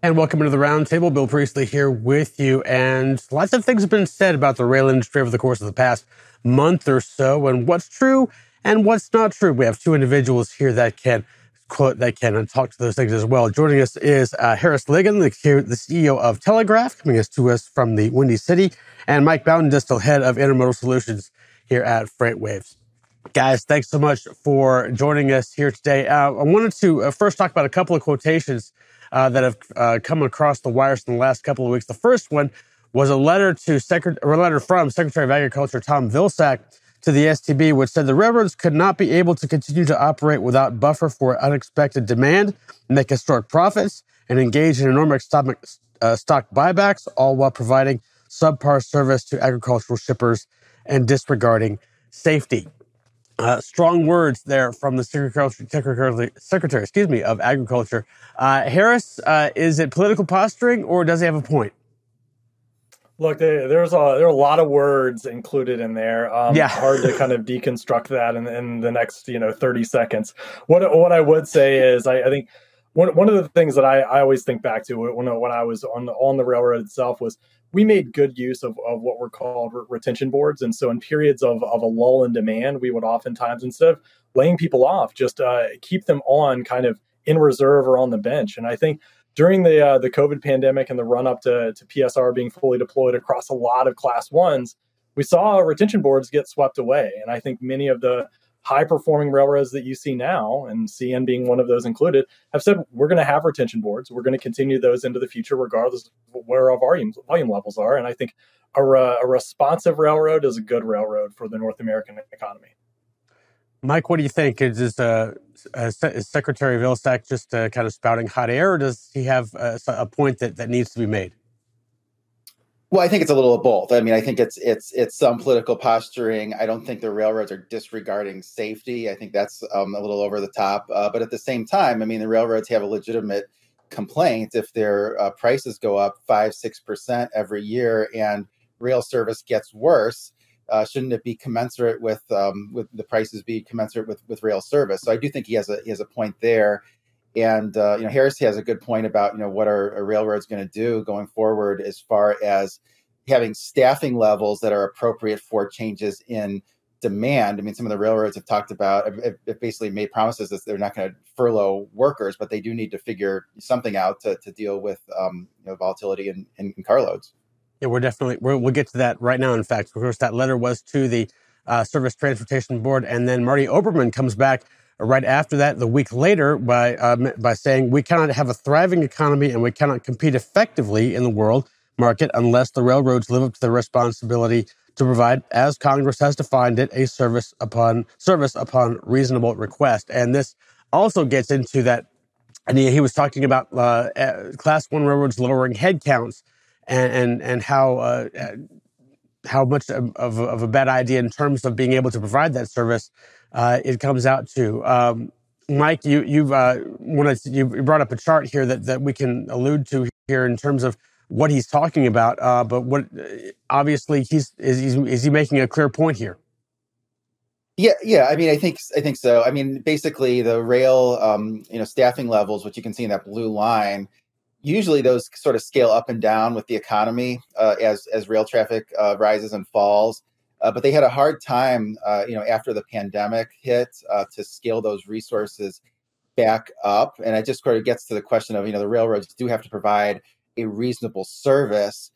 And welcome to the roundtable. Bill Priestley here with you. And lots of things have been said about the rail industry over the course of the past month or so, and what's true and what's not true. We have two individuals here that can quote that can talk to those things as well. Joining us is uh, Harris Ligon, the, the CEO of Telegraph, coming to us from the Windy City, and Mike Baudendistel, head of Intermodal Solutions here at FreightWaves. Guys, thanks so much for joining us here today. Uh, I wanted to uh, first talk about a couple of quotations uh, that have uh, come across the wires in the last couple of weeks. The first one was a letter to Secret- a letter from Secretary of Agriculture Tom Vilsack to the STB, which said the railroads could not be able to continue to operate without buffer for unexpected demand, make historic profits, and engage in enormous stock, uh, stock buybacks, all while providing subpar service to agricultural shippers and disregarding safety. Uh, strong words there from the Secretary, Secretary, Secretary excuse me, of Agriculture. Uh, Harris, uh, is it political posturing or does he have a point? Look, there's a there are a lot of words included in there. Um, yeah, hard to kind of deconstruct that in, in the next you know 30 seconds. What what I would say is I, I think one one of the things that I, I always think back to when when I was on the, on the railroad itself was we made good use of, of what were called retention boards. And so in periods of, of a lull in demand, we would oftentimes, instead of laying people off, just uh, keep them on kind of in reserve or on the bench. And I think during the uh, the COVID pandemic and the run up to, to PSR being fully deployed across a lot of class ones, we saw retention boards get swept away. And I think many of the high performing railroads that you see now, and CN being one of those included, have said we're going to have retention boards. We're going to continue those into the future, regardless of where our volume, volume levels are. And I think a, a responsive railroad is a good railroad for the North American economy. Mike, what do you think? Is, this, uh, uh, is Secretary Vilsack just uh, kind of spouting hot air, or does he have uh, a point that, that needs to be made? Well, I think it's a little of both. I mean, I think it's it's it's some political posturing. I don't think the railroads are disregarding safety. I think that's um, a little over the top. Uh, but at the same time, I mean, the railroads have a legitimate complaint if their uh, prices go up five six percent every year and rail service gets worse. Uh, shouldn't it be commensurate with um, with the prices be commensurate with with rail service? So I do think he has a he has a point there. And uh, you know, Harris has a good point about you know what are, railroads going to do going forward as far as having staffing levels that are appropriate for changes in demand. I mean, some of the railroads have talked about have, basically made promises that they're not going to furlough workers, but they do need to figure something out to, to deal with um, you know, volatility in, in, in carloads. Yeah, we're definitely we will get to that right now. In fact, of course, that letter was to the uh, Surface Transportation Board, and then Marty Oberman comes back right after that, the week later, by um, by saying we cannot have a thriving economy and we cannot compete effectively in the world market unless the railroads live up to their responsibility to provide, as Congress has defined it, a service upon service upon reasonable request. And this also gets into that. And he, he was talking about uh, uh class one railroads lowering headcounts and and and how uh, uh how much of, of, a bad idea in terms of being able to provide that service uh, it comes out to. Um, Mike, you you've uh, wanted to, you brought up a chart here that that we can allude to here in terms of what he's talking about. Uh, but what obviously he's is, he's is he making a clear point here? Yeah, yeah. I mean, I think I think so. I mean, basically, the rail, um, you know, staffing levels, which you can see in that blue line, usually those sort of scale up and down with the economy uh, as as rail traffic uh, rises and falls. Uh, but they had a hard time, uh, you know, after the pandemic hit, uh, to scale those resources back up. And it just sort of gets to the question of, you know, the railroads do have to provide a reasonable service.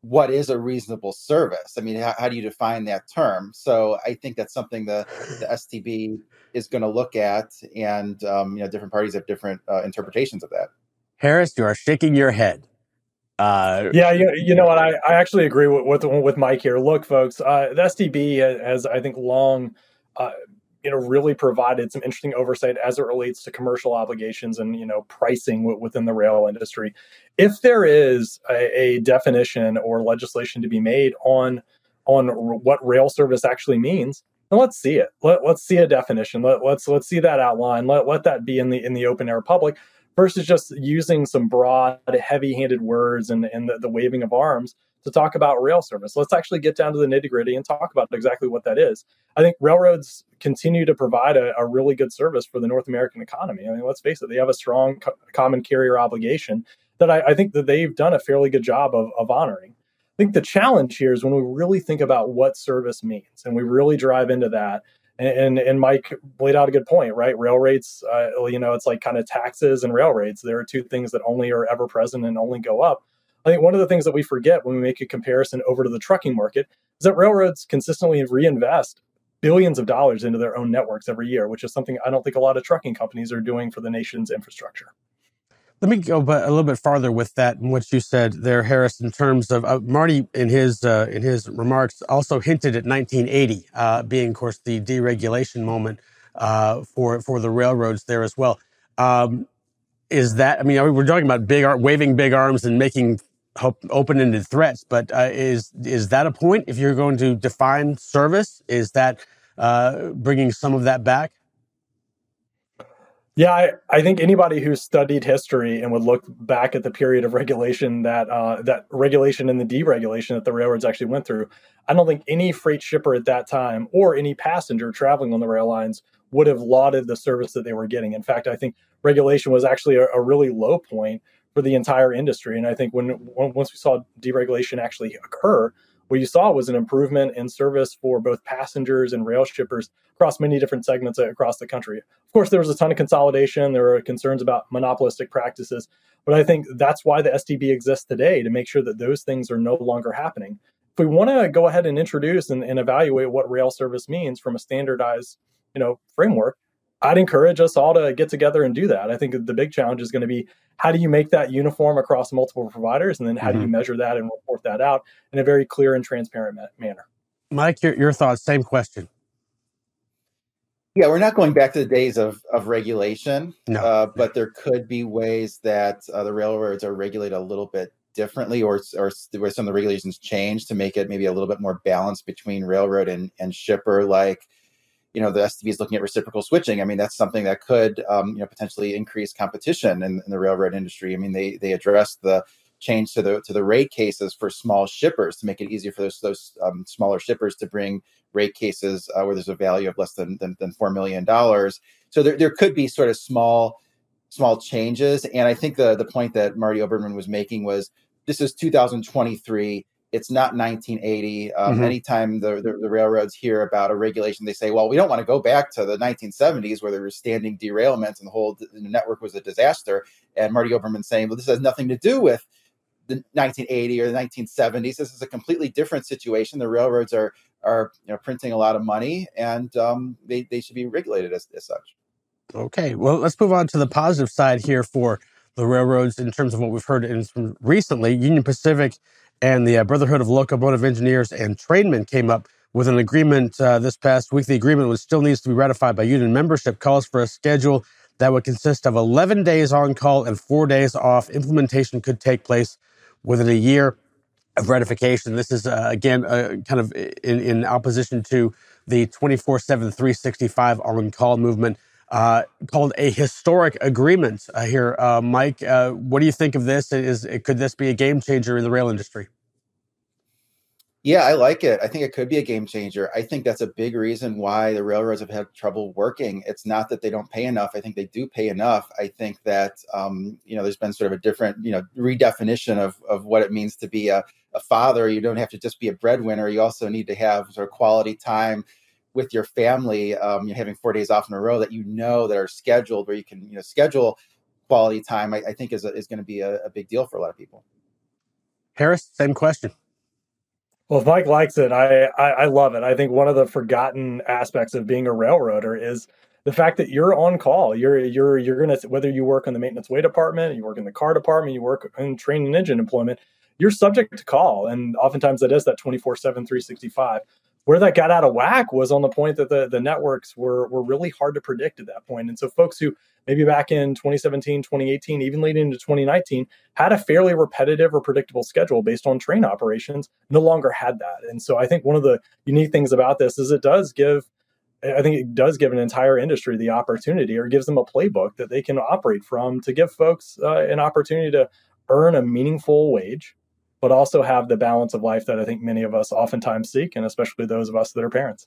What is a reasonable service? I mean, how, how do you define that term? So I think that's something the, the STB is going to look at, and um, you know, different parties have different uh, interpretations of that. Harris, you are shaking your head. Uh, yeah, you, you know what? I, I actually agree with, with, with Mike here. Look, folks, uh, the STB has, I think, long, uh, you know, really provided some interesting oversight as it relates to commercial obligations and you know pricing w- within the rail industry. If there is a, a definition or legislation to be made on on r- what rail service actually means, then let's see it. Let, let's see a definition. Let, let's let's see that outline. Let, let that be in the in the open air public versus just using some broad, heavy handed words and, and the, the, waving of arms to talk about rail service. Let's actually get down to the nitty gritty and talk about exactly what that is. I think railroads continue to provide a, a, really good service for the North American economy. I mean, let's face it, they have a strong co- common carrier obligation that I, I think that they've done a fairly good job of, of honoring. I think the challenge here is when we really think about what service means and we really drive into that. And, and, Mike laid out a good point, right? Rail rates, uh, you know, it's like kind of taxes and rail rates. There are two things that only are ever present and only go up. I think one of the things that we forget when we make a comparison over to the trucking market is that railroads consistently reinvest billions of dollars into their own networks every year, which is something I don't think a lot of trucking companies are doing for the nation's infrastructure. Let me go a little bit farther with that and what you said there, Harris. In terms of uh, Marty, in his uh, in his remarks, also hinted at 1980 uh, being, of course, the deregulation moment uh, for for the railroads there as well. Um, is that? I mean, we're talking about big, waving big arms and making open-ended threats, but uh, is is that a point? If you're going to define service, is that uh, bringing some of that back? Yeah, I, I, think anybody who's studied history and would look back at the period of regulation that uh, that regulation and the deregulation that the railroads actually went through, I don't think any freight shipper at that time or any passenger traveling on the rail lines would have lauded the service that they were getting. In fact, I think regulation was actually a, a really low point for the entire industry. And I think when once we saw deregulation actually occur, what you saw was an improvement in service for both passengers and rail shippers across many different segments across the country. Of course, there was a ton of consolidation. There were concerns about monopolistic practices, but I think that's why the STB exists today to make sure that those things are no longer happening. If we want to go ahead and introduce and, and evaluate what rail service means from a standardized, you know, framework, I'd encourage us all to get together and do that. I think the big challenge is going to be how do you make that uniform across multiple providers, and then how mm-hmm. do you mm-hmm. measure that and report that out in a very clear and transparent ma- manner. Mike, your, your thoughts? Same question. Yeah, we're not going back to the days of of regulation, no. uh, but there could be ways that uh, the railroads are regulated a little bit differently, or or where some of the regulations change to make it maybe a little bit more balanced between railroad and and shipper, like you know the STB is looking at reciprocal switching. I mean, that's something that could um, you know potentially increase competition in, in, the railroad industry. I mean, they they addressed the change to the to the rate cases for small shippers to make it easier for those those um, smaller shippers to bring rate cases uh, where there's a value of less than than, than four million dollars. So there there could be sort of small small changes. And I think the the point that Marty Oberman was making was this is 2023 it's not 1980. Um, mm-hmm. Anytime the, the, the, railroads hear about a regulation, they say, well, we don't want to go back to the 1970s where there were standing derailments and the whole the network was a disaster. And Marty Oberman saying, well, this has nothing to do with the 1980 or the 1970s. This is a completely different situation. The railroads are are you know printing a lot of money, and um, they they should be regulated as, as such. Okay, well, let's move on to the positive side here for the railroads in terms of what we've heard in, recently. Union Pacific and the uh, Brotherhood of Locomotive Engineers and Trainmen came up with an agreement uh, this past week. The agreement, which still needs to be ratified by union membership, calls for a schedule that would consist of 11 days on call and four days off. Implementation could take place within a year of ratification. This is, uh, again, uh, kind of in, in, opposition to the 24 7, 365 on call movement. Uh, called a historic agreement uh, here. Mike, what do you think of this? Is could this be a game changer in the rail industry? Yeah, I like it. I think it could be a game changer. I think that's a big reason why the railroads have had trouble working. It's not that they don't pay enough. I think they do pay enough. I think that um, you know there's been sort of a different you know redefinition of of what it means to be a, a father. You don't have to just be a breadwinner. You also need to have sort of quality time with your family, um, you're having four days off in a row that you know that are scheduled, where you can you know schedule quality time. I, I think is a, is going to be a, a big deal for a lot of people. Harris, same question. Well, if Mike likes it, I, I, I love it. I think one of the forgotten aspects of being a railroader is the fact that you're on call. You're you're you're gonna whether you work in the maintenance way department, you work in the car department, you work in train and engine employment, you're subject to call, and oftentimes that is that 24/7, 365 where that got out of whack was on the point that the, the networks were were really hard to predict at that point. And so folks who maybe back in 2017, 2018, even leading into 2019, had a fairly repetitive or predictable schedule based on train operations, no longer had that. And so I think one of the unique things about this is it does give I think it does give an entire industry the opportunity or gives them a playbook that they can operate from to give folks uh, an opportunity to earn a meaningful wage but also have the balance of life that I think many of us oftentimes seek, and especially those of us that are parents.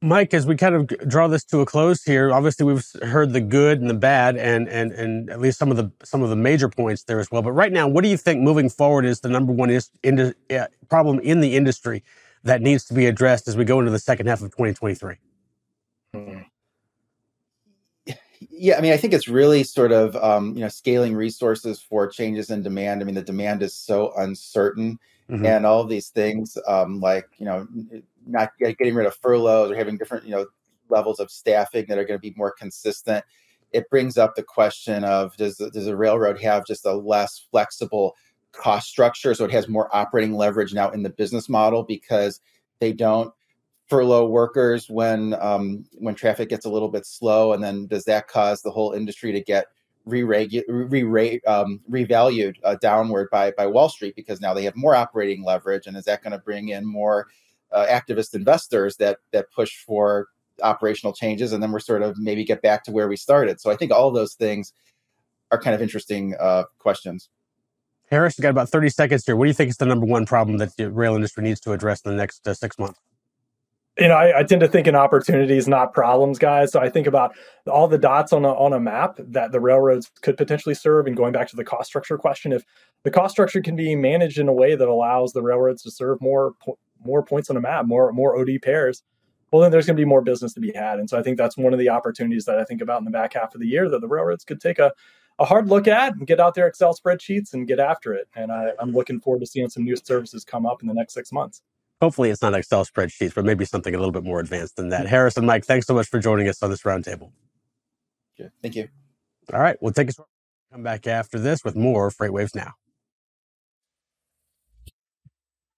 Mike, as we kind of draw this to a close here, obviously we've heard the good and the bad, and and and at least some of the some of the major points there as well. But right now, what do you think moving forward is the number one is, in, uh, problem in the industry that needs to be addressed as we go into the second half of 2023? Hmm. Yeah, I mean, I think it's really sort of um, you know scaling resources for changes in demand. I mean, the demand is so uncertain, mm-hmm. and all of these things um, like you know not getting rid of furloughs or having different you know levels of staffing that are going to be more consistent. It brings up the question of does does a railroad have just a less flexible cost structure, so it has more operating leverage now in the business model because they don't furlough workers when um, when traffic gets a little bit slow, and then does that cause the whole industry to get re-regu- re um, revalued uh, downward by by Wall Street because now they have more operating leverage, and is that going to bring in more uh, activist investors that that push for operational changes, and then we're sort of maybe get back to where we started. So I think all those things are kind of interesting uh, questions. Harris, you got about 30 seconds here. What do you think is the number one problem that the rail industry needs to address in the next uh, six months? You know, I, I, tend to think in opportunities, not problems, guys. So I think about all the dots on a, on a map that the railroads could potentially serve. And going back to the cost structure question, if the cost structure can be managed in a way that allows the railroads to serve more more points on a map, more more OD pairs, well, then there's going to be more business to be had. And so I think that's one of the opportunities that I think about in the back half of the year that the railroads could take a a hard look at and get out their Excel spreadsheets and get after it. And I, I'm looking forward to seeing some new services come up in the next six months. Hopefully, it's not Excel spreadsheets, but maybe something a little bit more advanced than that. Harrison, Mike, thanks so much for joining us on this roundtable. Thank you. All right, we'll take a short come back after this with more FreightWaves Now.